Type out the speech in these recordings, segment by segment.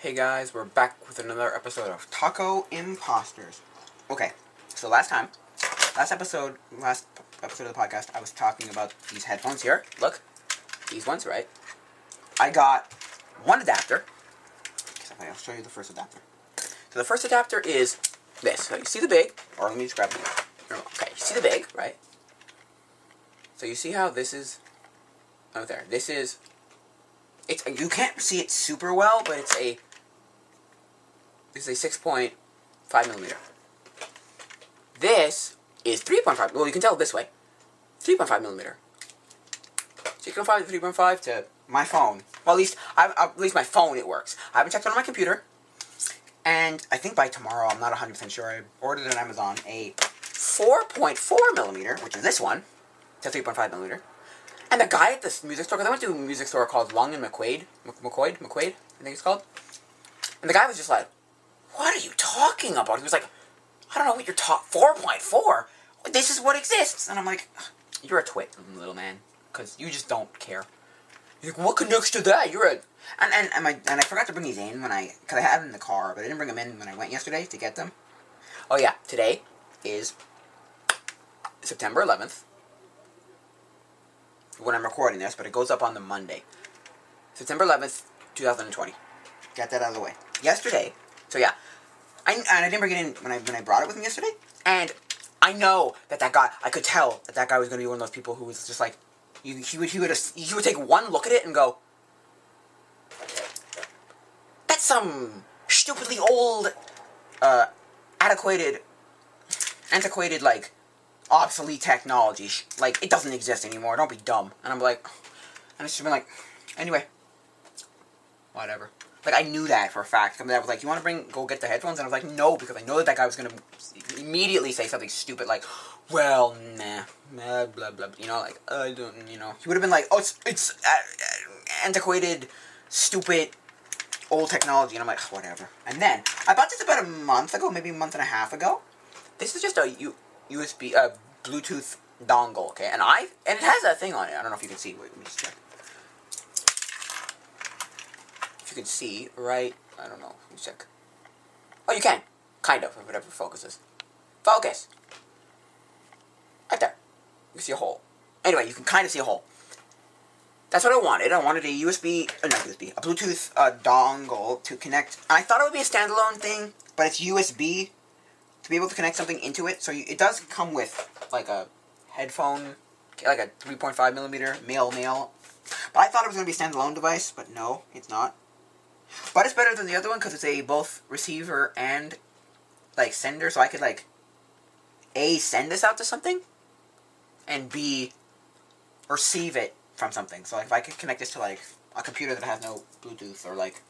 Hey guys, we're back with another episode of Taco Imposters. Okay, so last time, last episode, last episode of the podcast, I was talking about these headphones here. Look, these ones, right? I got one adapter. I'll show you the first adapter. So the first adapter is this. So you see the big, or let me just grab the. Okay, you see the big, right? So you see how this is. Oh, there. This is. It's you can't see it super well, but it's a. It's a six point five millimeter. This is three point five. Well, you can tell this way. Three point five millimeter. So you can find point five to my phone. Well, at least I, at least my phone it works. I haven't checked it on my computer. And I think by tomorrow, I'm not 100% sure, I ordered on Amazon a 4.4 millimeter, which is this one, to 3.5 millimeter. And the guy at this music store, because I went to a music store called Long and McQuaid, McQuaid, McQuaid, I think it's called. And the guy was just like, "What are you talking about?" He was like, "I don't know what you're talking. 4.4. This is what exists." And I'm like, "You're a twit, little man, because you just don't care." He's like, "What connects to that? You're a..." And and and, my, and I forgot to bring these in when I, because I had them in the car, but I didn't bring them in when I went yesterday to get them. Oh yeah, today is September 11th when I'm recording this, but it goes up on the Monday. September 11th, 2020. Got that out of the way. Yesterday, so yeah, I, and I didn't bring it in when I when I brought it with me yesterday, and I know that that guy, I could tell that that guy was going to be one of those people who was just like, you, he would he would he would take one look at it and go, that's some stupidly old, uh, adequated, antiquated like obsolete technology. Like, it doesn't exist anymore. Don't be dumb. And I'm like, and it's just been like, anyway, whatever. Like, I knew that for a fact. I mean, I was like, you want to bring, go get the headphones? And I was like, no, because I know that that guy was going to immediately say something stupid like, well, nah, blah, blah, blah. You know, like, I don't, you know. He would have been like, oh, it's, it's uh, antiquated, stupid, old technology. And I'm like, whatever. And then, I bought this about a month ago, maybe a month and a half ago. This is just a, you, USB, uh, Bluetooth dongle, okay? And I, and it has that thing on it. I don't know if you can see. Wait, let me check. Can see, right? I don't know. Let me check. Oh, you can. Kind of, whatever focuses. Focus! Right there. You can see a hole. Anyway, you can kind of see a hole. That's what I wanted. I wanted a USB, uh, not USB, a Bluetooth uh, dongle to connect. I thought it would be a standalone thing, but it's USB to be able to connect something into it. So you, it does come with like a headphone, like a 3.5 millimeter male male. But I thought it was going to be a standalone device, but no, it's not. But it's better than the other one because it's a both receiver and like sender, so I could like a send this out to something, and b receive it from something. So like if I could connect this to like a computer that has no Bluetooth or like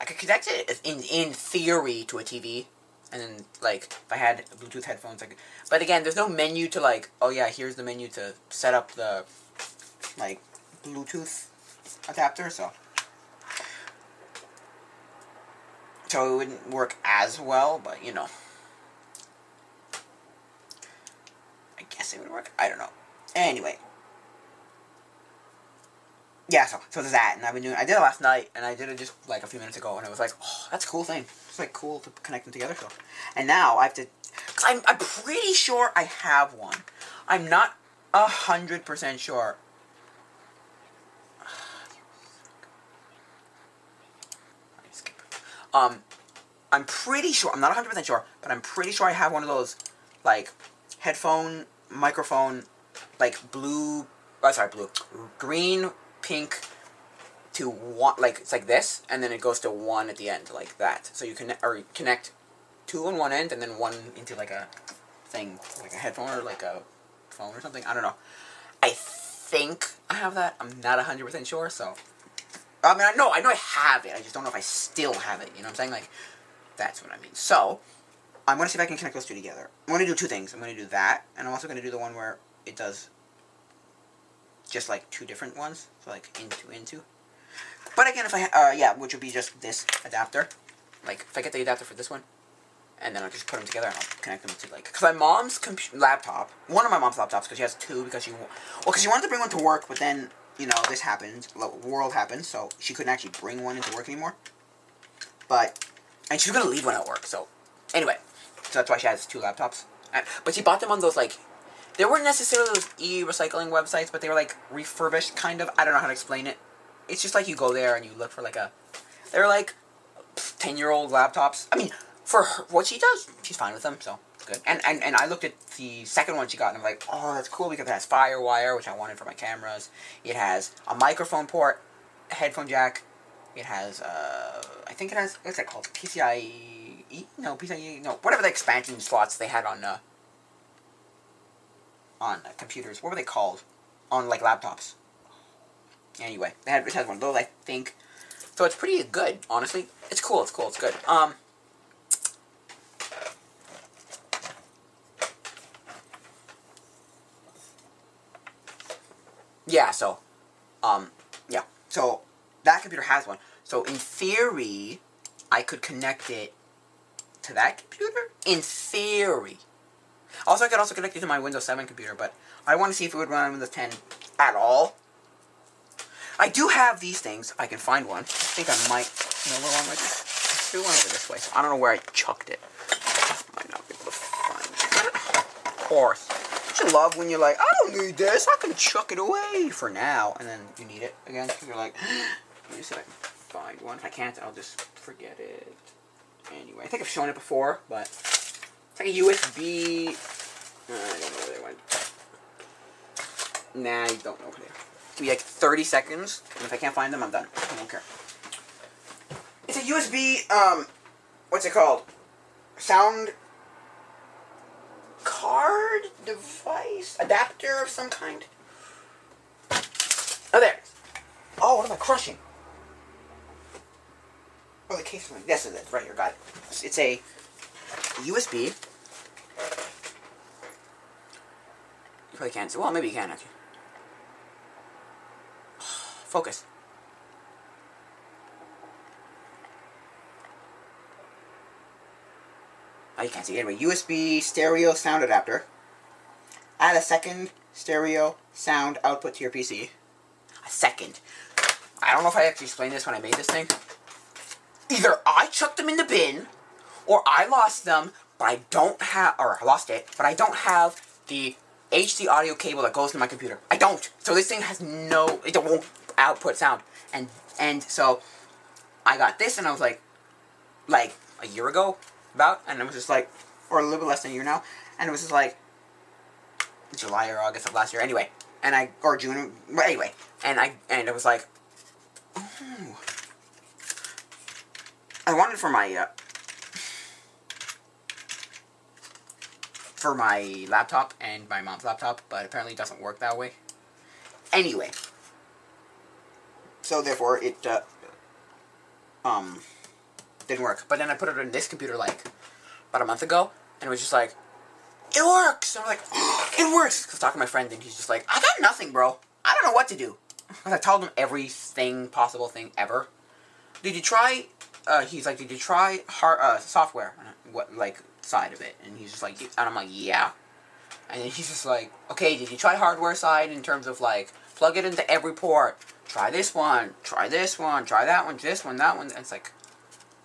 I could connect it in in theory to a TV and then like if I had Bluetooth headphones, I could. But again, there's no menu to like. Oh yeah, here's the menu to set up the like Bluetooth adapter. So so it wouldn't work as well, but you know, I guess it would work. I don't know. Anyway. Yeah, so so there's that, and I've been doing. I did it last night, and I did it just like a few minutes ago, and it was like, oh, that's a cool thing. It's like cool to connect them together. So, and now I have to. I'm I'm pretty sure I have one. I'm not a hundred percent sure. Um, I'm pretty sure. I'm not 100 percent sure, but I'm pretty sure I have one of those, like, headphone microphone, like blue. Oh, sorry, blue, green, pink, to one. Like it's like this, and then it goes to one at the end, like that. So you can or you connect two on one end, and then one into like a thing, like a headphone or like a phone or something. I don't know. I think I have that. I'm not 100 percent sure, so. I mean, I know, I know I have it. I just don't know if I still have it. You know what I'm saying? Like, that's what I mean. So, I'm going to see if I can connect those two together. I'm going to do two things. I'm going to do that, and I'm also going to do the one where it does just like two different ones. So, like into, into. But again, if I, uh, yeah, which would be just this adapter. Like, if I get the adapter for this one, and then I'll just put them together and I'll connect them to, like, because my mom's laptop, one of my mom's laptops, because she has two, because she, well, because she wanted to bring one to work, but then, you know, this happened, the world happened, so she couldn't actually bring one into work anymore. But and she's gonna leave one at work. So anyway, so that's why she has two laptops. But she bought them on those like they weren't necessarily those e-recycling websites, but they were like refurbished kind of. I don't know how to explain it. It's just like you go there and you look for like a. They're like ten year old laptops. I mean, for her, what she does, she's fine with them, so good. And, and and I looked at the second one she got, and I'm like, oh, that's cool because it has FireWire, which I wanted for my cameras. It has a microphone port, a headphone jack. It has, uh, I think it has, what's that called? PCIe? No, PCIe, no, whatever the expansion slots they had on, uh, on uh, computers. What were they called? On, like, laptops. Anyway, it has one of those, I think. So it's pretty good, honestly. It's cool, it's cool, it's good. Um, yeah, so, um, yeah. So, that computer has one. So, in theory, I could connect it to that computer? In theory. Also, I could also connect it to my Windows 7 computer, but I want to see if it would run on Windows 10 at all. I do have these things. I can find one. I think I might know where one might be. One over this way. So I don't know where I chucked it. Might not be able to find it. Of course. Don't you love when you're like, I don't need this. I can chuck it away for now. And then you need it again. You're like, let me see if I can find one. If I can't, I'll just forget it. Anyway, I think I've shown it before, but it's like a USB. Uh, I don't know where they went. Nah, I don't know where they are. Give me like 30 seconds, and if I can't find them, I'm done. I don't care. It's a USB, um, what's it called? Sound card device? Adapter of some kind? Oh, there. Oh, what am I crushing? Oh, the case. This is it. Right here. Got it. It's a USB. You probably can't see. Well, maybe you can actually. Focus. You can't see. Anyway, USB stereo sound adapter. Add a second stereo sound output to your PC. A second. I don't know if I actually explained this when I made this thing. Either I chucked them in the bin, or I lost them, but I don't have, or I lost it, but I don't have the HD audio cable that goes to my computer. I don't. So this thing has no, it won't output sound. And, and so, I got this and I was like, like, a year ago, about, and it was just like, or a little bit less than a year now, and it was just like, July or August of last year, anyway, and I, or June, anyway, and I, and it was like, ooh, I wanted for my, uh, for my laptop and my mom's laptop, but apparently it doesn't work that way. Anyway, so therefore it, uh, um, didn't work. But then I put it in this computer like about a month ago, and it was just like, it works. And I'm like, oh, it works. Cause talking to my friend, and he's just like, I got nothing, bro. I don't know what to do. I told him everything possible thing ever. Did you try? Uh, he's like, did you try hard uh, software? What like side of it? And he's just like, and I'm like, yeah. And then he's just like, okay, did you try hardware side in terms of like plug it into every port? Try this one, try this one, try that one, this one, that one. And it's like,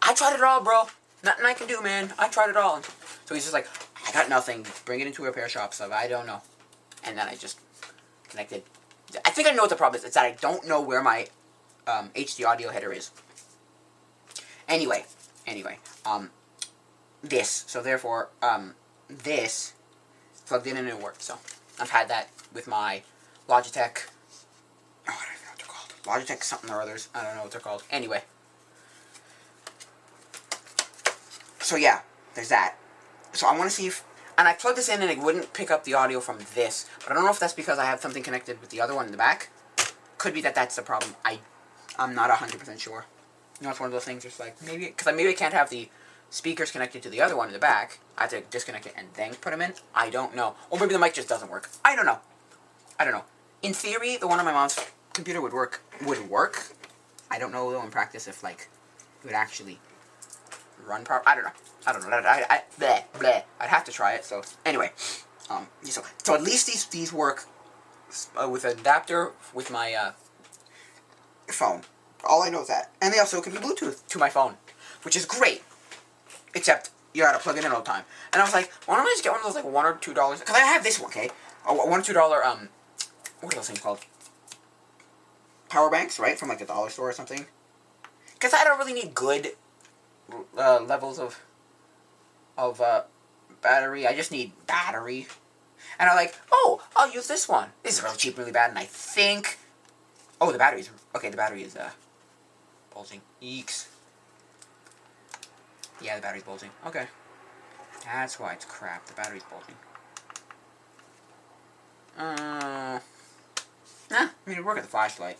I tried it all, bro. Nothing I can do, man. I tried it all. So he's just like, I got nothing. Bring it into a repair shop. So I don't know. And then I just connected. I think I know what the problem is. It's that I don't know where my um, HD audio header is. Anyway, anyway, um, this. So therefore, um, this plugged in and it worked. So I've had that with my Logitech. Oh, I don't know what they're called. Logitech something or others. I don't know what they're called. Anyway. So yeah, there's that. So I want to see if, and I plugged this in and it wouldn't pick up the audio from this, but I don't know if that's because I have something connected with the other one in the back. Could be that that's the problem. I, I'm not hundred percent sure. You know, it's one of those things. It's like maybe because I maybe I can't have the speakers connected to the other one in the back. I have to disconnect it and then put them in. I don't know. Or maybe the mic just doesn't work. I don't know. I don't know. In theory, the one on my mom's computer would work. Would work. I don't know though in practice if like it would actually run proper. I don't know. I don't know. I, I, bleh, bleh. I'd have to try it. So anyway, um, so so at least these these work uh, with an adapter with my uh, phone. All I know is that, and they also can be Bluetooth to my phone. which is great. Except you gotta plug it in all the time. And I was like, why don't I just get one of those like one or two dollars? Because I have this one, okay? A one or two dollar um, what are those things called? Power banks, right? From like a dollar store or something. Because I don't really need good uh, levels of of uh, battery. I just need battery. And I'm like, oh, I'll use this one. This is really cheap, really bad, and I think... Oh, the battery's... Okay, the battery is, uh, bulging. Eeks. Yeah, the battery's bulging. Okay. That's why it's crap. The battery's bulging. Uh... Nah, I mean, it worked with the flashlight.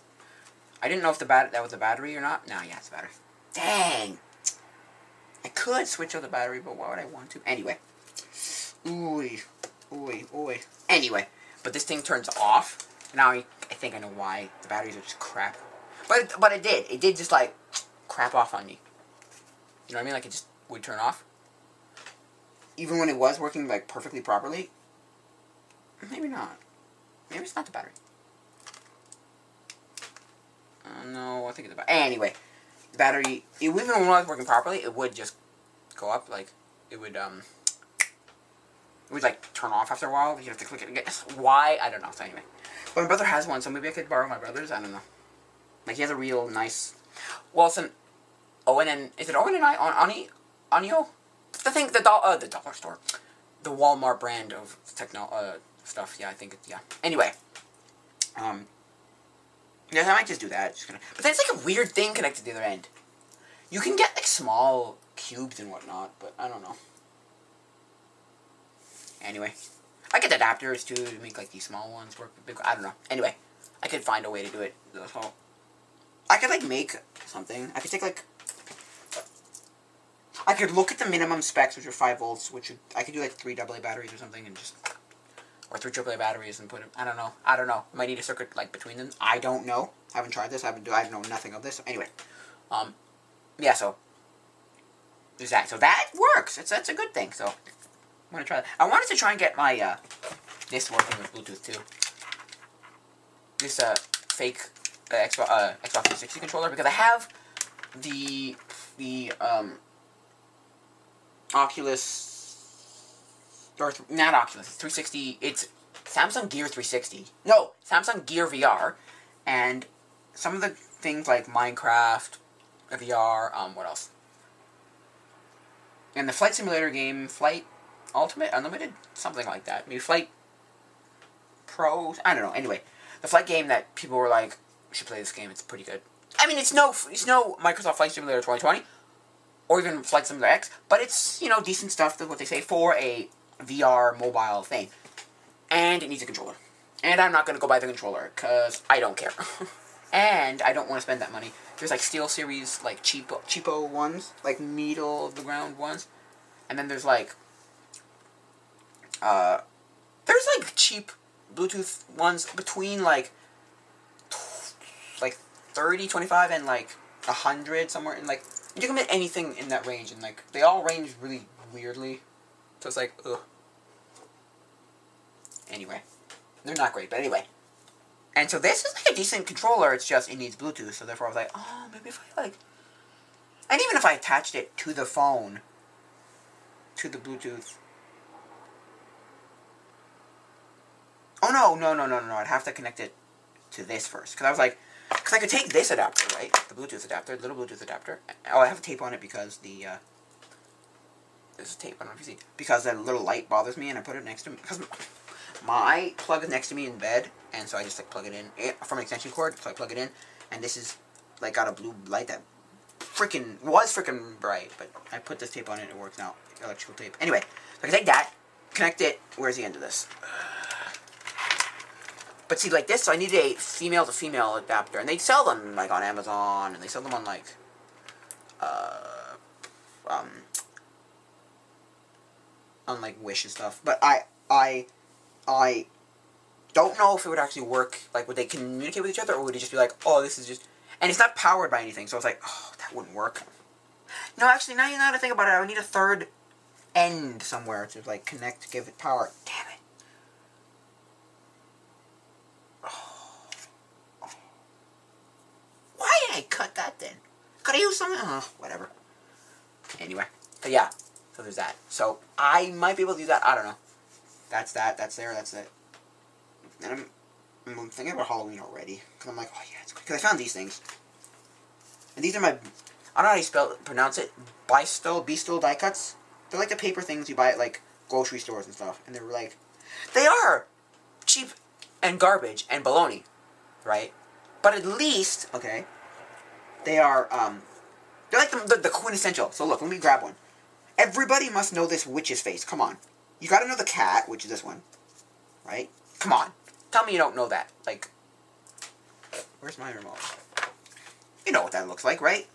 I didn't know if the bat that was the battery or not. No, yeah, it's the battery. Dang! I could switch out the battery, but why would I want to? Anyway. Ooh, ooh, ooh. Anyway, but this thing turns off. Now I, I think I know why. The batteries are just crap. But but it did. It did just like crap off on me. You know what I mean? Like it just would turn off. Even when it was working like perfectly properly. Maybe not. Maybe it's not the battery. Uh, no, I think it's the battery. Anyway, battery, even when it was working properly, it would just go up. Like, it would, um, it would, like, turn off after a while. You'd have to click it again. Why? I don't know. So anyway. But my brother has one, so maybe I could borrow my brother's. I don't know. Like, he has a real nice... Well, it's an Owen and... Is it Owen and I? On, Oni? Onio? The thing, the, do, uh, the dollar store. The Walmart brand of techno, uh, stuff. Yeah, I think it's, yeah. Anyway. Um, yeah, I might just do that. Just gonna, but that's like a weird thing connected to the other end. You can get like small cubes and whatnot, but I don't know. Anyway, I get adapters too to make like these small ones work. I don't know. Anyway, I could find a way to do it. So I could like make something. I could take like. I could look at the minimum specs, which are five volts, which would, I could do like three AA batteries or something, and just or three AAA batteries and put them. I don't know. I don't know. Might need a circuit like between them. I don't know. I haven't tried this. I haven't. I know nothing of this. Anyway, um, yeah. So there's that. So that works. It's that's a good thing. So I'm gonna try that. I wanted to try and get my uh this working with Bluetooth too. This uh fake uh, Xbox uh, Xbox 360 controller because I have the the um Oculus or not Oculus, 360. It's Samsung Gear 360. No, Samsung Gear VR, and some of the things like Minecraft, VR. Um, what else? And the flight simulator game, Flight Ultimate, Unlimited, something like that. Maybe Flight Pro. I don't know. Anyway, the flight game that people were like, should play this game. It's pretty good. I mean, it's no, it's no Microsoft Flight Simulator 2020, or even Flight Simulator X, but it's you know decent stuff. That's what they say for a VR mobile thing. And it needs a controller. And I'm not going to go buy the controller, because I don't care. and I don't want to spend that money. There's like SteelSeries, like cheapo, cheapo ones, like middle of the ground ones. And then there's like, uh, there's like cheap Bluetooth ones between like, like 30, 25, and like 100, somewhere And like, you can get anything in that range, and like, they all range really weirdly. So it's like, ugh. Anyway. They're not great, but anyway. And so this is like a decent controller, it's just it needs Bluetooth, so therefore I was like, oh, maybe if I like... And even if I attached it to the phone, to the Bluetooth... Oh, no, no, no, no, no, I'd have to connect it to this first. Because I was like, because I could take this adapter, right? The Bluetooth adapter, little Bluetooth adapter. Oh, I have tape on it because the, uh, this tape, I don't know if you see, because that little light bothers me, and I put it next to me, because my plug is next to me in bed, and so I just like plug it in from an extension cord, so I plug it in, and this is like got a blue light that freaking was freaking bright, but I put this tape on it, it works now, electrical tape. Anyway, so I can take that, connect it, where's the end of this? But see, like this, so I need a female to female adapter, and they sell them like on Amazon, and they sell them on like, uh, um, on like Wish and stuff. But I, I, I don't know if it would actually work. Like, would they communicate with each other, or would it just be like, oh, this is just... And it's not powered by anything, so it's like, oh, that wouldn't work. No, actually, now you know how to think about it, I would need a third end somewhere to, like, connect give it power. Damn it. Oh. Why did I cut that then? Could I use something? Oh, uh, whatever. Anyway, so yeah, so there's that. So I might be able to do that. I don't know. That's that. That's there. That's it. And I'm, I'm thinking about Halloween already because I'm like, oh yeah, it's because I found these things, and these are my. I don't know how you spell pronounce it. Bistol, Bistol die cuts. They're like the paper things you buy at like grocery stores and stuff, and they're like, they are cheap and garbage and baloney, right? But at least, okay, they are um, they're like the, the, the quintessential. So look, let me grab one. Everybody must know this witch's face. Come on, you got to know the cat, which is this one, right? Come on, tell me you don't know that. Like, where's my remote? You know what that looks like, right?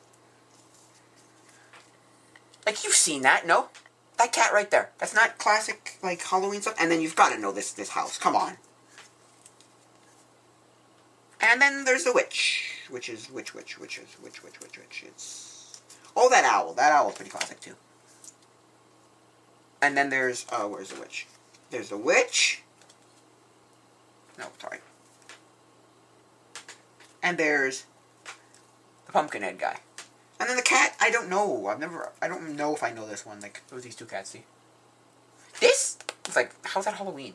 Like you've seen that, no? That cat right there. That's not classic like Halloween stuff. And then you've got to know this this house. Come on. And then there's the witch, which is which which which is which which which which it's oh that owl. That owl's pretty classic too. And then there's uh where's the witch? There's the witch. No, sorry. And there's the pumpkinhead guy. And then the cat, I don't know. I've never, I don't know if I know this one. Like, those these two cats, see? This? It's like, how's that Halloween?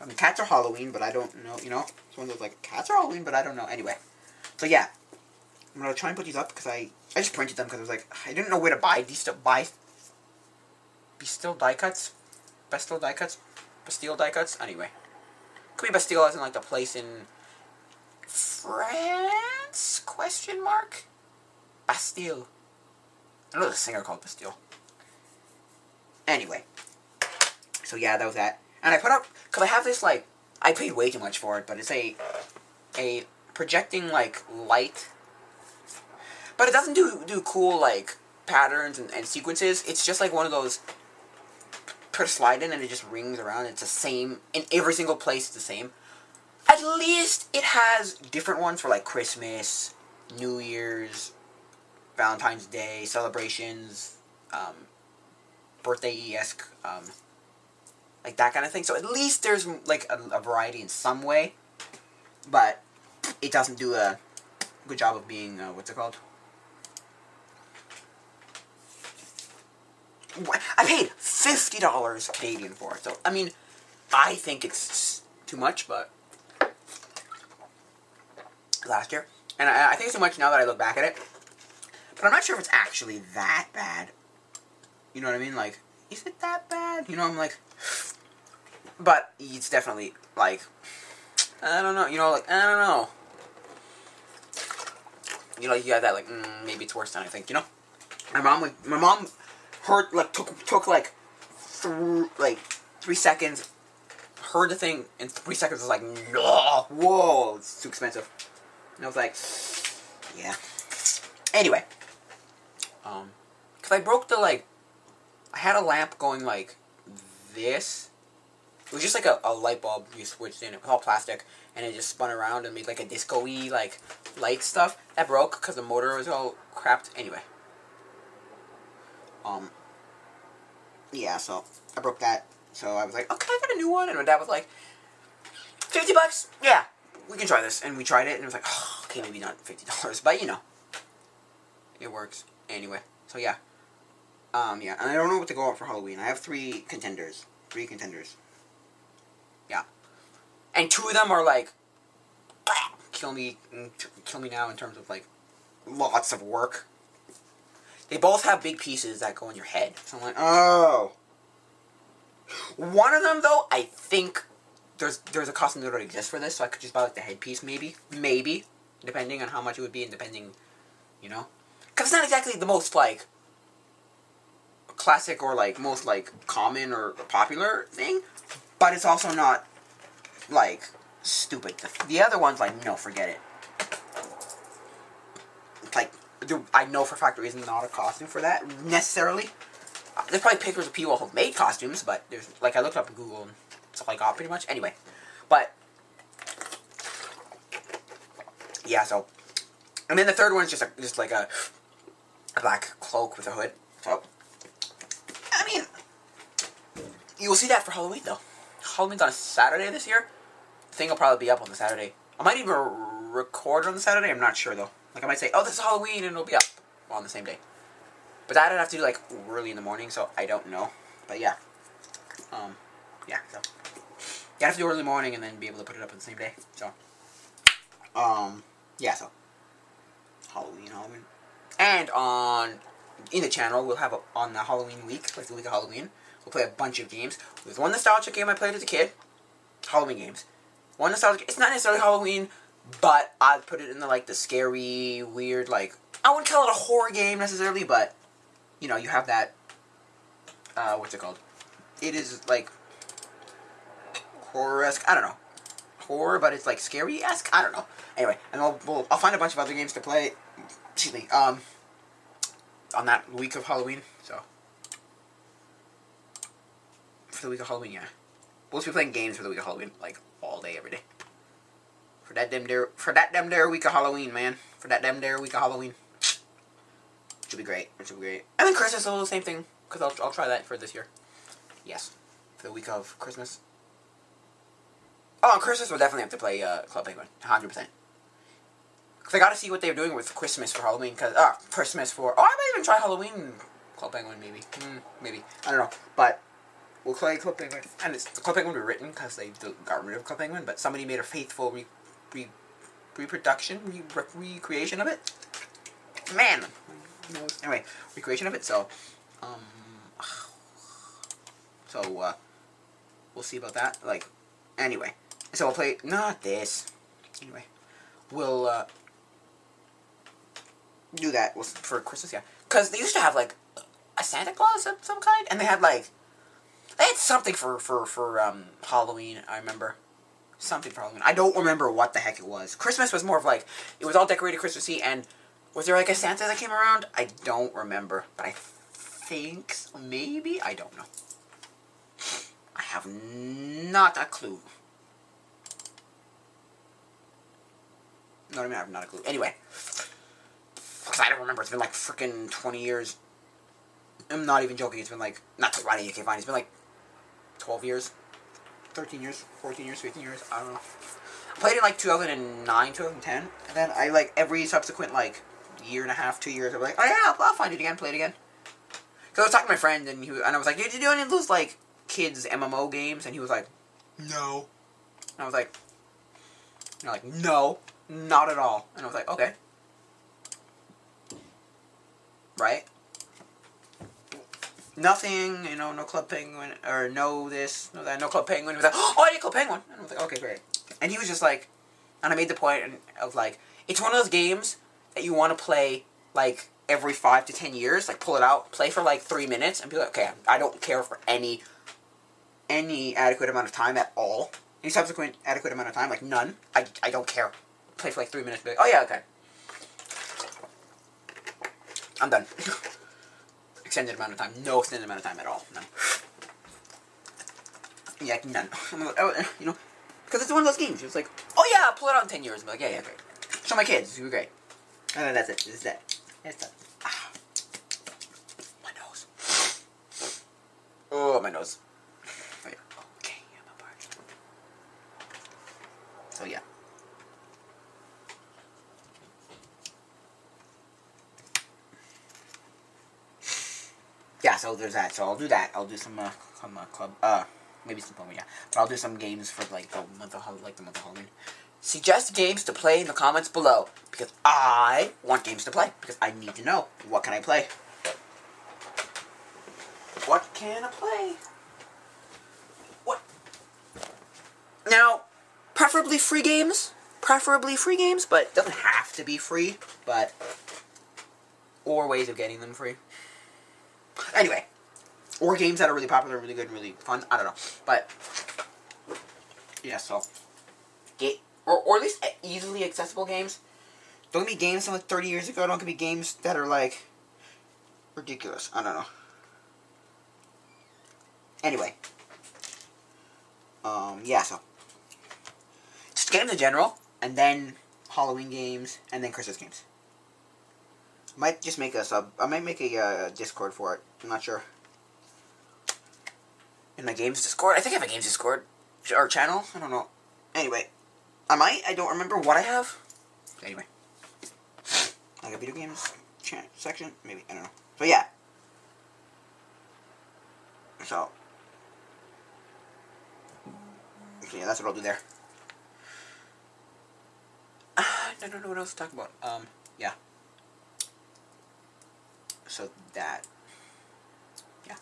I mean, cats are Halloween, but I don't know, you know? It's one of those, like, cats are Halloween, but I don't know. Anyway. So, yeah. I'm gonna try and put these up, because I, I just printed them, because I was like, I didn't know where to buy these, to buy, be still die cuts? Bastille die cuts? Bastille die cuts? Anyway. Could be Bastille as in, like, the place in France? Question mark? Bastille. I know there's a singer called Bastille. Anyway. So yeah, that was that. And I put up, because I have this, like, I paid way too much for it, but it's a, a projecting, like, light. But it doesn't do, do cool, like, patterns and, and sequences. It's just like one of those, put a slide in and it just rings around. It's the same, in every single place it's the same. At least it has different ones for, like, Christmas, New Year's, Valentine's Day celebrations, um, birthday esque, um, like that kind of thing. So at least there's like a, a, variety in some way, but it doesn't do a good job of being uh, what's it called? I paid fifty dollars Canadian for it. So I mean, I think it's too much, but last year, and I, I think it's too much now that I look back at it. But I'm not sure if it's actually that bad. You know what I mean? Like, is it that bad? You know, I'm like, but it's definitely like, I don't know. You know, like I don't know. You know, you got that like mm, maybe it's worse than I think. You know, my mom, my mom, heard like took took like, through like three seconds, heard the thing in three seconds was like, no, whoa, it's too expensive. And I was like, yeah. Anyway, um, cause I broke the like, I had a lamp going like this. It was just like a, a light bulb you switched in. It was all plastic, and it just spun around and made like a disco-y like light stuff. That broke because the motor was all crapped. Anyway. Um. Yeah, so I broke that. So I was like, okay, I got a new one, and my dad was like, fifty bucks. Yeah, we can try this, and we tried it, and it was like, oh, okay, maybe not fifty dollars, but you know, it works. Anyway, so yeah. Um, yeah, and I don't know what to go out for Halloween. I have three contenders. Three contenders. Yeah. And two of them are like, kill me, mm, kill me now in terms of like, lots of work. They both have big pieces that go in your head. So I'm like, oh. One of them, though, I think there's there's a costume that already exists for this, so I could just buy like the headpiece, maybe, maybe, depending on how much it would be, and depending, you know, because it's not exactly the most like classic or like most like common or popular thing, but it's also not like stupid. The other one's like no, forget it. It's like I know for a fact there is not a costume for that necessarily. Uh, there's probably pictures of people who've made costumes, but there's like I looked up in Google and stuff I got pretty much. Anyway, but yeah, so and then the third one is just a, just like a a black cloak with a hood. So, I mean, you will see that for Halloween, though. Halloween's on a Saturday this year. The thing will probably be up on the Saturday. I might even record on the Saturday. I'm not sure, though. Like, I might say, oh, this is Halloween, and it'll be up on the same day. But that I'd have to do like early in the morning, so I don't know. But yeah. Um, yeah, so. You have to do early morning and then be able to put it up on the same day. So, um, yeah, so. Halloween, Halloween. And on, in the channel, we'll have a, on the Halloween week, like the week of Halloween, we'll play a bunch of games. There's one nostalgic game I played as a kid. Halloween games. One nostalgic, it's not necessarily Halloween, but I'd put it in the, like, the scary, weird, like, I wouldn't call it a horror game necessarily, but, you know, you have that, uh, what's it called? It is, like, horror-esque, I don't know. Horror, but it's, like, scary-esque? I don't know. Anyway, and I'll, we'll, I'll find a bunch of other games to play, excuse me, um, on that week of Halloween, so. For the week of Halloween, yeah. We'll just be playing games for the week of Halloween, like, all day, every day. For that damn dare, for that damn dare week of Halloween, man. For that damn dare week of Halloween. It Should be great. It should be great. And then Christmas will do the same thing, because I'll, I'll try that for this year. Yes. For the week of Christmas. Oh, on Christmas we'll definitely have to play uh, Club Penguin. 100%. Because I gotta see what they're doing with Christmas for Halloween, because, ah, uh, Christmas for, oh, I might even try Halloween Club Penguin, maybe. Mm, maybe. I don't know. But, we'll play Club Penguin. And it's, Club Penguin Rewritten, because they got rid of Club Penguin, but somebody made a faithful re, re, reproduction, re, re, recreation of it. Man! Anyway, recreation of it, so, um, so, uh, we'll see about that. Like, anyway. So we'll play, not this. Anyway, we'll, uh, do that for Christmas, yeah. Because they used to have, like, a Santa Claus of some kind, and they had, like, they had something for, for, for, um, Halloween, I remember. Something for Halloween. I don't remember what the heck it was. Christmas was more of, like, it was all decorated Christmassy, and was there, like, a Santa that came around? I don't remember, but I think, maybe? I don't know. I have not a clue. No, I mean, I have not a clue. Anyway. Because I don't remember. It's been like freaking 20 years. I'm not even joking. It's been like, not 20, okay, fine. It's been like 12 years. 13 years, 14 years, 15 years. I don't know. I played in like 2009, 2010. And then I like every subsequent like year and a half, two years, I'm like, oh yeah, I'll find it again, play it again. So I was talking to my friend and he and I was like, did you do any of those like kids MMO games? And he was like, no. And I was like, you know, like no, not at all. And I was like, okay, right? Nothing, you know, no Club Penguin, or no this, no that, no Club Penguin. Was like, oh, I did Club Penguin. And I was like, okay, great. And he was just like, and I made the point of like, it's one of those games that you want to play like every five to ten years. Like pull it out, play for like three minutes, and be like, okay, I don't care for any any adequate amount of time at all. Any subsequent adequate amount of time, like none. I, I don't care. Play for like three minutes. Be like, oh yeah, okay. I'm done. extended amount of time. No extended amount of time at all. No. Yeah, none. Oh, you know, because it's one of those games. It's like, oh yeah, I'll pull it out in ten years. I'm like, yeah, yeah, great. Show my kids. You're great. And then that's it. This is that. That's that. Ah. My nose. Oh, my nose. Oh. Okay, I'm a. So yeah. So there's that. So I'll do that. I'll do some uh, some uh, club. Uh, maybe some Pokemon. Yeah, but I'll do some games for like the month of like the month of Halloween. Suggest games to play in the comments below because I want games to play because I need to know what can I play. What can I play? What? Now, preferably free games. Preferably free games, but doesn't have to be free. But or ways of getting them free. Anyway, or games that are really popular, really good, and really fun. I don't know, but yeah. So, get or or at least easily accessible games. Don't be games from like 30 years ago. Don't be games that are like ridiculous. I don't know. Anyway, um, yeah. So, just games in general, and then Halloween games, and then Christmas games might just make a sub. I might make a uh, Discord for it. I'm not sure. In my games Discord, I think I have a games Discord or channel. I don't know. Anyway, I might. I don't remember what I have. Anyway, like a video games section, maybe I don't know. So yeah, So, so yeah, that's what I'll do there. I don't know what else to talk about. Um, yeah. So that, yeah.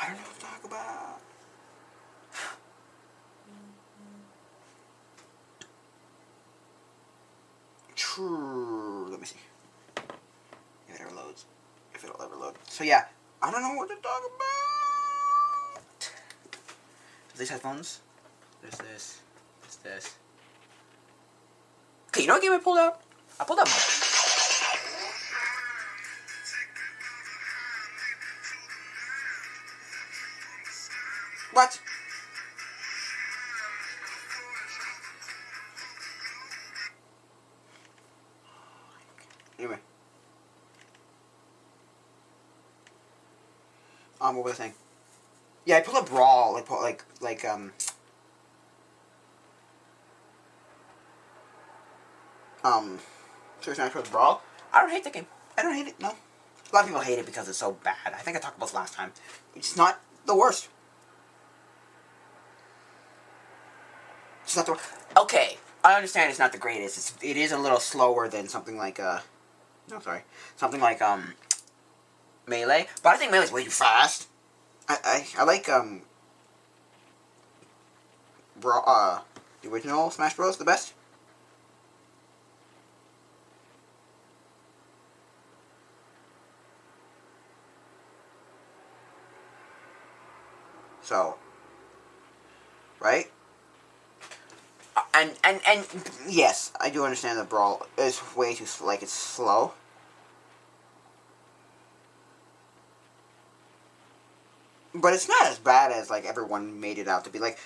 I don't know what to talk about. True. Let me see. If it ever loads. If it'll ever load. So yeah, I don't know what to talk about. These headphones. There's this. There's this. Okay, you know what game I pulled out? I pulled out. What was I saying? Yeah, I pulled up Brawl, like, like, like, um... Um, Super Smash Bros. Brawl. I don't hate the game. I don't hate it, no. A lot of people hate it because it's so bad. I think I talked about this last time. It's not the worst. It's not the worst. Okay, I understand it's not the greatest. It's, it is a little slower than something like, uh... No, sorry. Something like, um... Melee. But I think Melee's way too fast. I, I, I like, um... Bra uh... The original Smash Bros. the best. So, right? And and and yes, I do understand that Brawl is way too like it's slow. But it's not as bad as like everyone made it out to be. Like,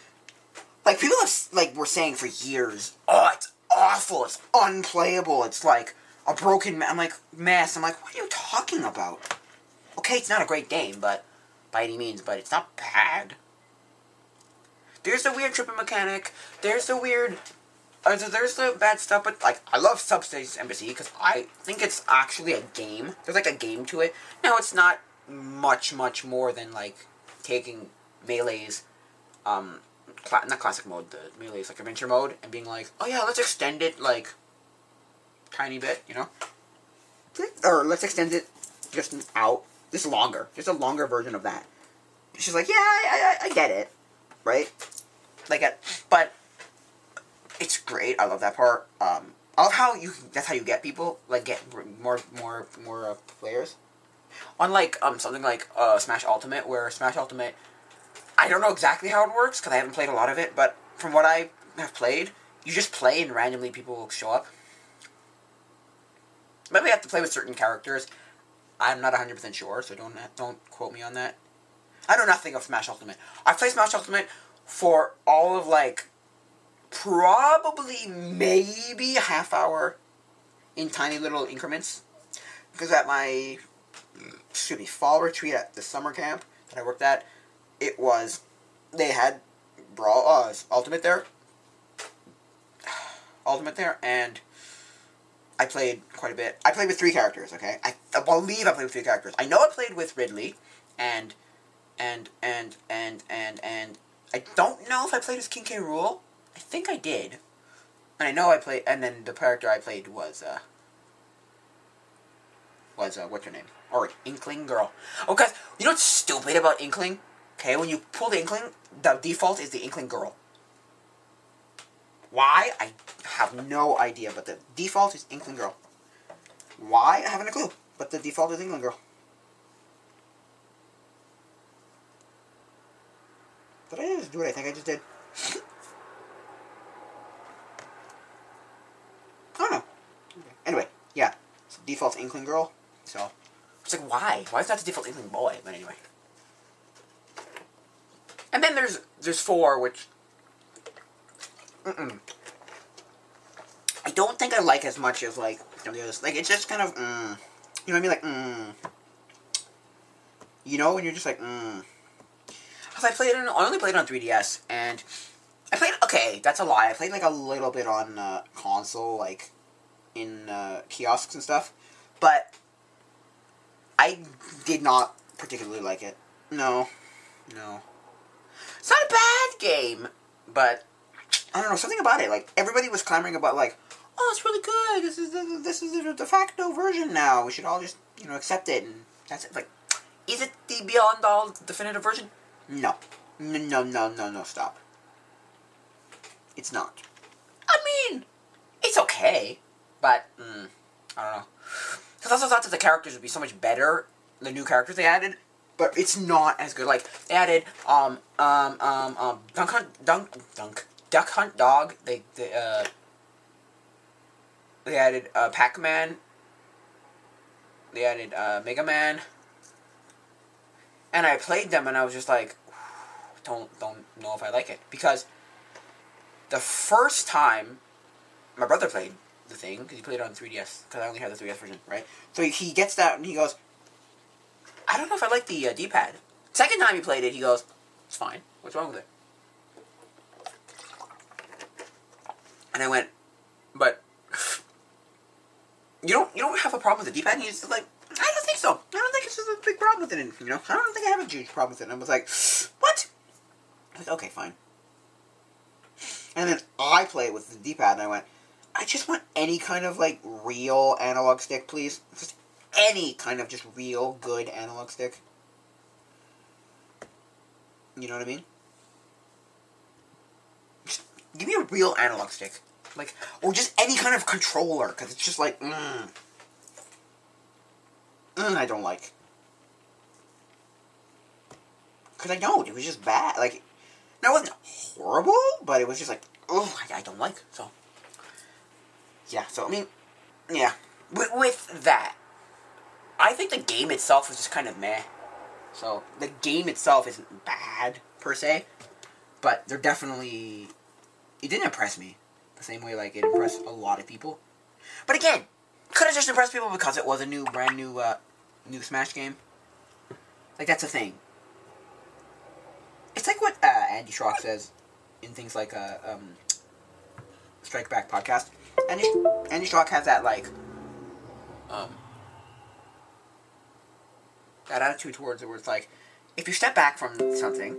like people have like were saying for years, oh, it's awful, it's unplayable, it's like a broken. I'm like mess. I'm like, what are you talking about? Okay, it's not a great game, but by any means, but it's not bad. There's the weird tripping mechanic. There's the weird. Uh, there's the bad stuff, but like I love Subspace Emissary because I think it's actually a game. There's like a game to it. Now it's not much, much more than like taking Melee's, um, cla not classic mode, the Melee's like adventure mode, and being like, oh yeah, let's extend it like tiny bit, you know, or let's extend it just out just longer. Just a longer version of that. She's like, yeah, I, I, I get it. Right? Like, it, but it's great. I love that part. Um, I love how you, that's how you get people, like, get more, more, more uh, players. Unlike, um, something like, uh, Smash Ultimate, where Smash Ultimate, I don't know exactly how it works, because I haven't played a lot of it, but from what I have played, you just play and randomly people will show up. Maybe you have to play with certain characters. I'm not 100% sure, so don't don't quote me on that. I know nothing of Smash Ultimate. I've played Smash Ultimate for all of, like, probably maybe a half hour in tiny little increments. Because at my, excuse me, fall retreat at the summer camp that I worked at, it was, they had Brawl, uh, Ultimate there. Ultimate there, and I played quite a bit. I played with three characters, okay? I, I believe I played with three characters. I know I played with Ridley, and, and, and, and, and, and, I don't know if I played as King K. Rool. I think I did. And I know I played, and then the character I played was, uh, was, uh, what's her name? Or Inkling Girl. Oh, guys, you know what's stupid about Inkling? Okay, when you pull the Inkling, the default is the Inkling Girl. Why? I have no idea, but the default is Inkling Girl. Why? I haven't a clue, but the default is Inkling Girl. Did I just do what I think I just did? I don't know. Okay. Anyway, yeah. So default Inkling Girl. So, it's like, why? Why is that the default Inkling Boy? But anyway. And then there's there's four, which Mm-mm. I don't think I like as much as like you know, the others. Like it's just kind of mm. You know what I mean? Like mm. You know when you're just like mm. Cause I played it. On, I only played it on 3DS, and I played. Okay, that's a lie. I played like a little bit on uh, console, like in uh, kiosks and stuff, but I did not particularly like it. No, no. It's not a bad game, but I don't know something about it. Like everybody was clamoring about like, oh, it's really good. This is the, this is the de facto version now. We should all just you know accept it and that's it. Like, is it the beyond all definitive version? No, no, no, no, no, no. Stop. It's not. I mean, it's okay, but mm, I don't know. Because I also thought that the characters would be so much better. The new characters they added, but it's not as good. Like they added um um um um Dunk Hunt Dunk Dunk Duck Hunt Dog. They they uh they added uh Pac Man. They added uh Mega Man. And I played them and I was just like, don't don't know if I like it because the first time my brother played the thing because he played it on 3DS because I only had the 3DS version, right? So he gets that and he goes, I don't know if I like the uh, D-pad. Second time he played it, he goes, it's fine. What's wrong with it? And I went, but you don't you don't have a problem with the D-pad? And he's like, I don't think so. I don't think it's just a big problem with it. And, you know, I don't think I have a huge problem with it. And I was like, what? I was like, okay, fine. And then I play it with the D-pad, and I went, I just want any kind of like real analog stick, please. Just any kind of just real good analog stick. You know what I mean? Just give me a real analog stick, like, or just any kind of controller, because it's just like, mm, mm, I don't like. Because I don't. It was just bad. Like, now it wasn't horrible, but it was just like, oh, I, I don't like. So, yeah. So I mean, yeah. With, with that, I think the game itself was just kind of meh. So the game itself isn't bad per se, but they're definitely it didn't impress me the same way like it impressed a lot of people. But again, could have just impressed people because it was a new, brand new, uh, new Smash game. Like that's a thing. It's like what uh, Andy Schrock says in things like uh, um, Strike Back podcast. Andy Andy Schrock has that like um, that attitude towards it where it's like if you step back from something,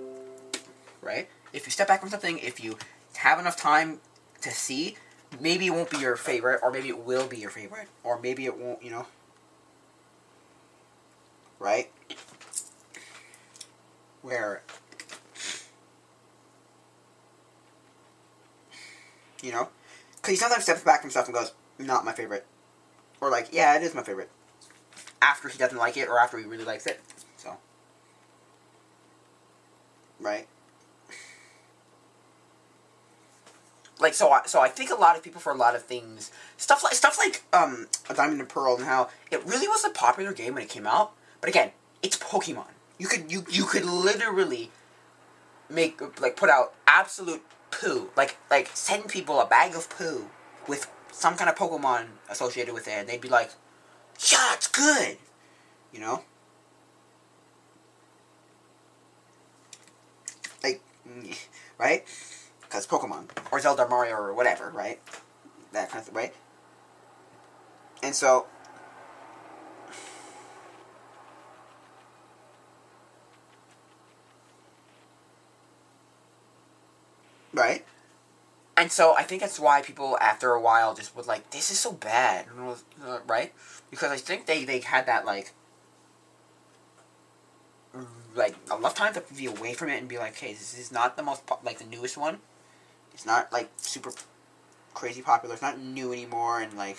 right? If you step back from something, if you have enough time to see, maybe it won't be your favorite, or maybe it will be your favorite, or maybe it won't, you know. Right? Where you know? Because he sometimes steps back from stuff and goes, not my favorite. Or like, yeah, it is my favorite. After he doesn't like it, or after he really likes it. So. Right? Like so, I, so I think a lot of people for a lot of things, stuff like stuff like um, a Diamond and Pearl, and how it really was a popular game when it came out. But again, it's Pokemon. You could you you could literally make like put out absolute poo, like like send people a bag of poo with some kind of Pokemon associated with it, and they'd be like, "Yeah, it's good," you know. Like, right? Because Pokemon or Zelda, Mario, or whatever, right? That kind of thing, right? And so. Right? And so I think that's why people, after a while, just would like, this is so bad, uh, right? Because I think they, they had that, like, like, enough time to be away from it and be like, hey, this is not the most, like, the newest one. It's not, like, super crazy popular. It's not new anymore and, like,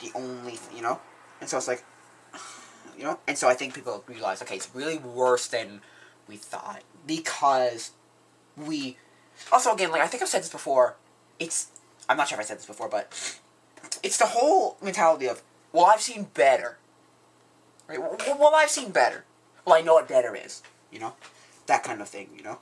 the only, you know? And so it's like, you know? And so I think people realize, okay, it's really worse than we thought. Because we also, again, like I think I've said this before. It's I'm not sure if I said this before, but it's the whole mentality of well, I've seen better. Right? Well, well, I've seen better. Well, I know what better is. You know, that kind of thing. You know.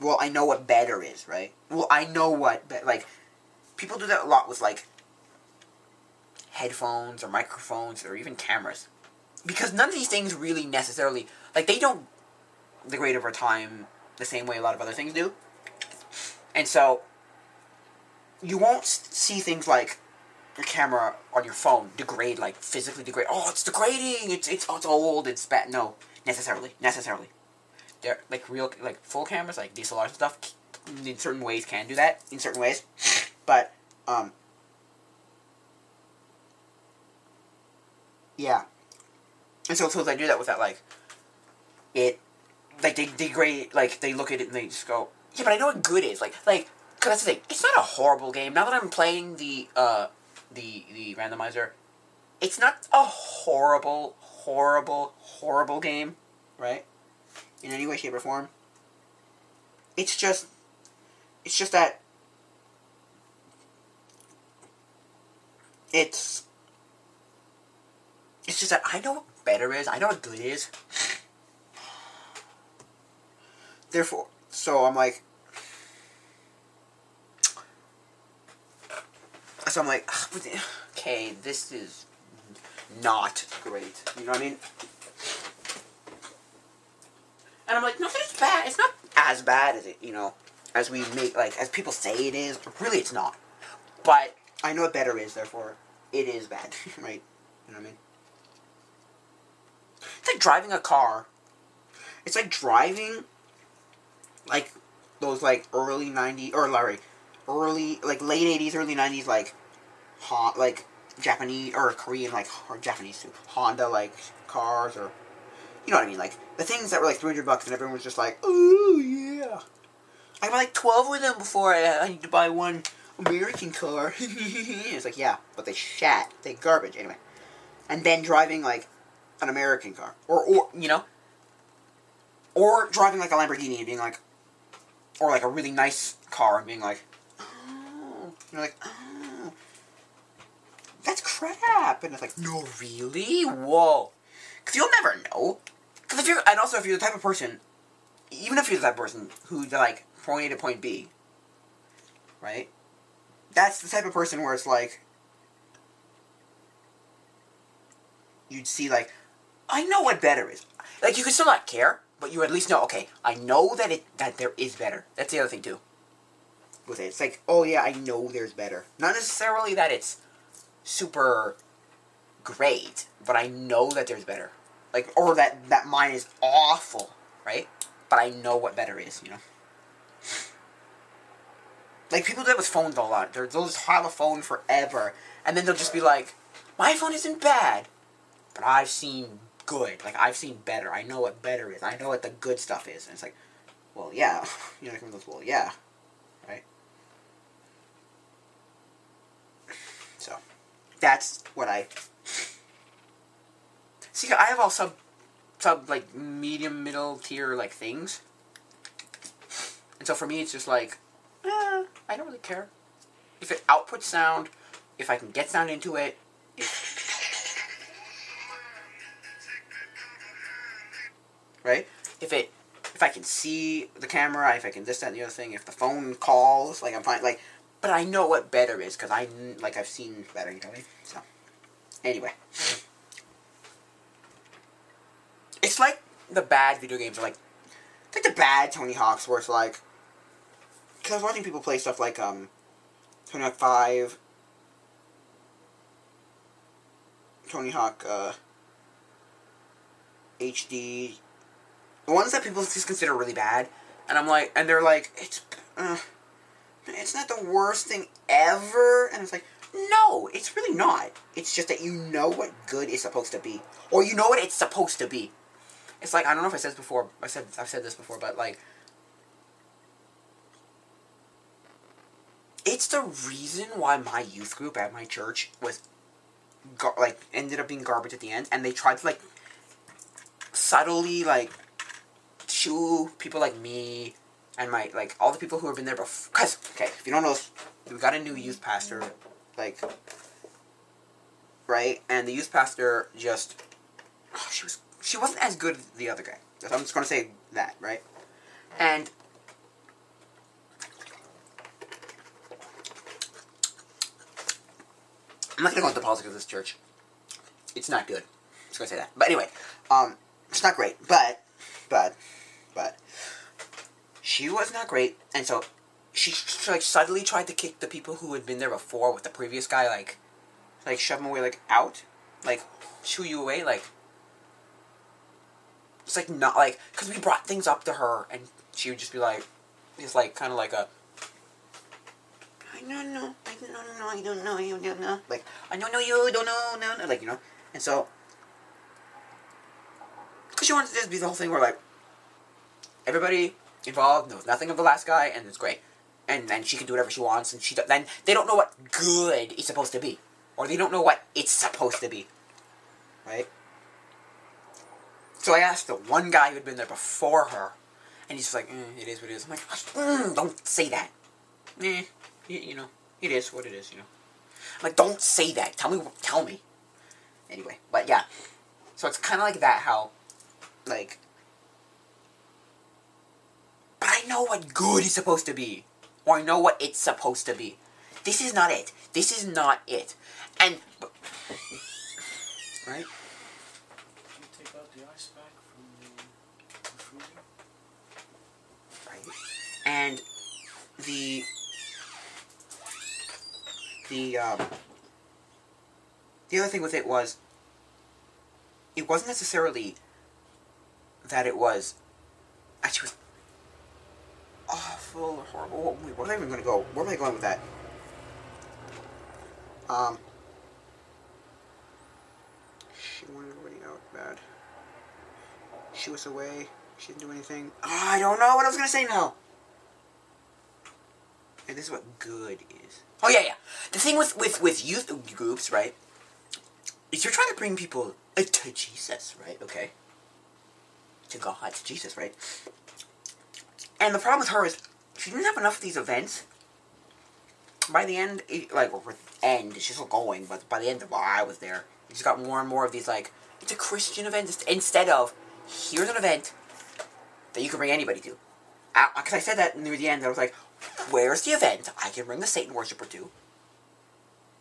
Well, I know what better is, right? Well, I know what be- like people do that a lot with like headphones or microphones or even cameras because none of these things really necessarily like they don't degrade over time the same way a lot of other things do. And so you won't see things like your camera on your phone degrade, like physically degrade. Oh, it's degrading. It's it's it's old. It's bad. No, necessarily, necessarily. They're like real like full cameras, like DSLRs and stuff. In certain ways, can do that in certain ways, but um. Yeah. And so, so they do that with that, like, it, like, they degrade, like, they look at it and they just go, yeah, but I know what good is. Like, like, cause that's the thing. It's not a horrible game. Now that I'm playing the, uh, the, the randomizer, it's not a horrible, horrible, horrible game, right? In any way, shape, or form. It's just, it's just that it's, it's just that I know what better is. I know what good is. Therefore, so I'm like, so I'm like, "Ah, but the- okay, this is not great. You know what I mean? And I'm like, no, it's bad. It's not as bad as it, you know, as we make, like, as people say it is. Really, it's not. But I know what better is, therefore, it is bad, right? You know what I mean? It's like driving a car. It's like driving, like, those, like, early 90s, or, Larry, early, like, late 80s, early 90s, like, hot like, Japanese, or Korean, like, or Japanese, too, Honda, like, cars, or, you know what I mean, like, the things that were, like, 300 bucks, and everyone was just like, ooh, yeah. I bought, like, 12 of them before I, I need to buy one American car. it's like, yeah, but they shat. They garbage, anyway. And then driving, like, an American car. Or, or you know? Or driving, like, a Lamborghini and being like, or, like, a really nice car and being like, oh. You're like, oh. That's crap. And it's like, no, really? Whoa. Because you'll never know. Because if you're, and also if you're the type of person, even if you're the type of person who's like point A to point B, right? That's the type of person where it's like, you'd see like, I know what better is. Like you could still not care, but you at least know. Okay, I know that it that there is better. That's the other thing too. With it, it's like, oh yeah, I know there's better. Not necessarily that it's super great, but I know that there's better. Like, or that that mine is awful, right? But I know what better is, you know. Like people do that with phones a lot. They're, they'll just have a phone forever, and then they'll just be like, "My phone isn't bad, but I've seen good. Like I've seen better. I know what better is. I know what the good stuff is." And it's like, well, yeah, you know, one of those, well, yeah, right. So, that's what I see. I have all sub, sub like medium, middle tier like things, and so for me, it's just like, eh, I don't really care if it outputs sound, if I can get sound into it. Right? If it, if I can see the camera, if I can this, that, and the other thing, if the phone calls, like I'm fine, like, but I know what better is because I like I've seen better, you know what I mean? So, anyway, it's like the bad video games are like, it's like the bad Tony Hawk's where it's like, because I was watching people play stuff like um, Tony Hawk Five, Tony Hawk uh, HD, the ones that people just consider really bad, and I'm like, and they're like, it's, uh, it's not the worst thing ever, and it's like, no, it's really not. It's just that you know what good is supposed to be, or you know what it's supposed to be. It's like I don't know if I said this before. I said I've said this before, but like, it's the reason why my youth group at my church was, like, ended up being garbage at the end, and they tried to like subtly like shoo people like me and my like all the people who have been there before. Cause okay, if you don't know, we got a new youth pastor, like, right, and the youth pastor just oh, she was she wasn't as good as the other guy. I'm just gonna say that, right, and. I'm not gonna go into politics of this church. It's not good. I'm just gonna say that. But anyway, um, it's not great. But, but, but, she was not great, and so she, like suddenly tried to kick the people who had been there before with the previous guy, like, like shove them away, like out, like shoo you away, like. It's like not like because we brought things up to her and she would just be like, just like kind of like a. I don't know. I don't know. I don't know. I don't know. Like I don't know. You don't know. No, no. Like you know. And so, because she wanted this to just be the whole thing where like everybody involved knows nothing of the last guy, and it's great. And then she can do whatever she wants, and she then they don't know what good is supposed to be, or they don't know what it's supposed to be, right? So I asked the one guy who'd been there before her, and he's like, mm, "It is what it is." I'm like, mm, "Don't say that." Eh, you, you know, it is what it is. You know, I'm like, "Don't say that. Tell me. Tell me." Anyway, but yeah, so it's kind of like that. How, like, but I know what good is supposed to be, or I know what it's supposed to be. This is not it. This is not it. And right. Can you take out the ice pack from the, the freezer? right? And the the um, the other thing with it was it wasn't necessarily that it was actually was awful or horrible. Where am I even going to go? Where am I going with that? Um, she wanted everybody out bad. She was away. She didn't do anything. Ah, I don't know what I was gonna say now. And this is what good is. Oh yeah, yeah. The thing with with with youth groups, right? Is you're trying to bring people uh, to Jesus, right? Okay. To God, to Jesus, right? And the problem with her is she didn't have enough of these events. By the end, it, like or end, she's still going, but by the end of while I was there, you just got more and more of these like it's a Christian event instead of here's an event that you can bring anybody to. Because I, said that near the end, I was like, where's the event I can bring the Satan worshiper to?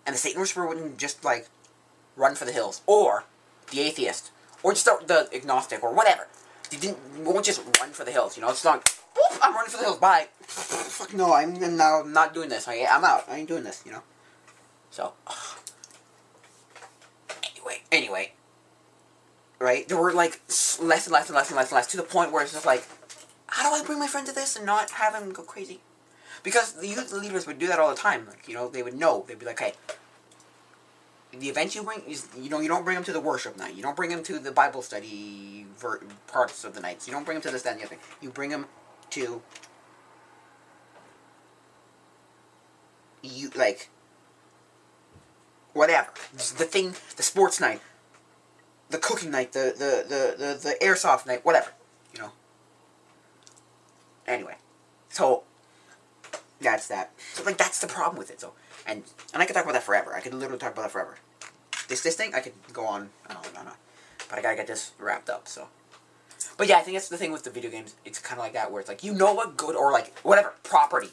And the Satan worshiper wouldn't just like run for the hills, or the atheist, or just the, the agnostic, or whatever. They didn't won't just run for the hills, you know. It's not. Boop, I'm running for the hills. Bye. Fuck no, I'm no, I'm not doing this. I, I'm out. I ain't doing this. You know. So. Anyway, anyway. Right, there were like less and less and less and less and less to the point where it's just like, how do I bring my friend to this and not have him go crazy? Because the youth leaders would do that all the time. Like you know, they would know. They'd be like, hey, the event you bring is you know you don't bring them to the worship night. You don't bring them to the Bible study parts of the nights. You don't bring them to this, that, and the other thing. You bring them to you like whatever the thing, the sports night, the cooking night, the the the the, the airsoft night, whatever. You know. Anyway, so that's that. So like that's the problem with it. So and and I could talk about that forever. I could literally talk about that forever. This this thing I could go on on and on. But I gotta get this wrapped up. So. But yeah, I think that's the thing with the video games. It's kind of like that, where it's like you know what good or like whatever property.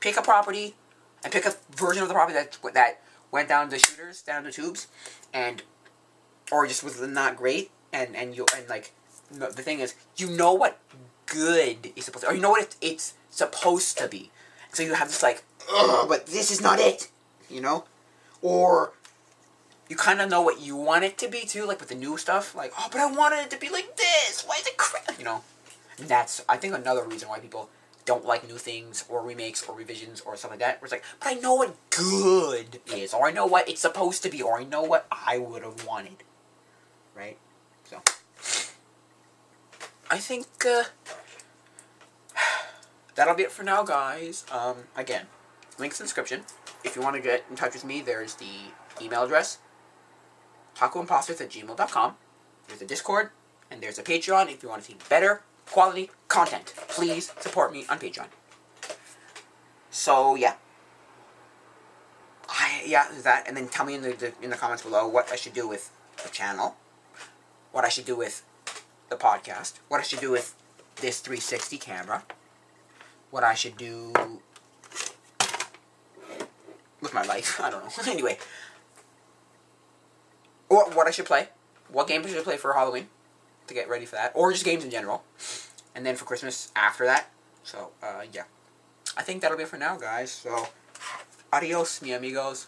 Pick a property, and pick a version of the property that that went down the shooters, down the tubes, and or just was not great. And and you and like no, the thing is, you know what good is supposed to, or you know what it, it's supposed to be. So you have this like, but this is not it, you know, or you kind of know what you want it to be too, like with the new stuff. Like, oh, but I wanted it to be like this. Why is it crap? You know, and that's I think another reason why people don't like new things or remakes or revisions or stuff like that. Where it's like, but I know what good is, or I know what it's supposed to be, or I know what I would have wanted. Right. So, I think uh, that'll be it for now, guys. Um, again, links in the description. If you want to get in touch with me, there's the email address tacoimposters at gmail.com. There's a Discord, and there's a Patreon if you want to see better quality content. Please support me on Patreon. So, yeah. I, yeah, that, and then tell me in the, the in the comments below what I should do with the channel, what I should do with the podcast, what I should do with this 360 camera, what I should do with my life. I don't know. anyway, or what I should play, what games should I should play for Halloween to get ready for that, or just games in general, and then for Christmas after that. So uh, yeah. I think that'll be it for now, guys. So, adios, mi amigos.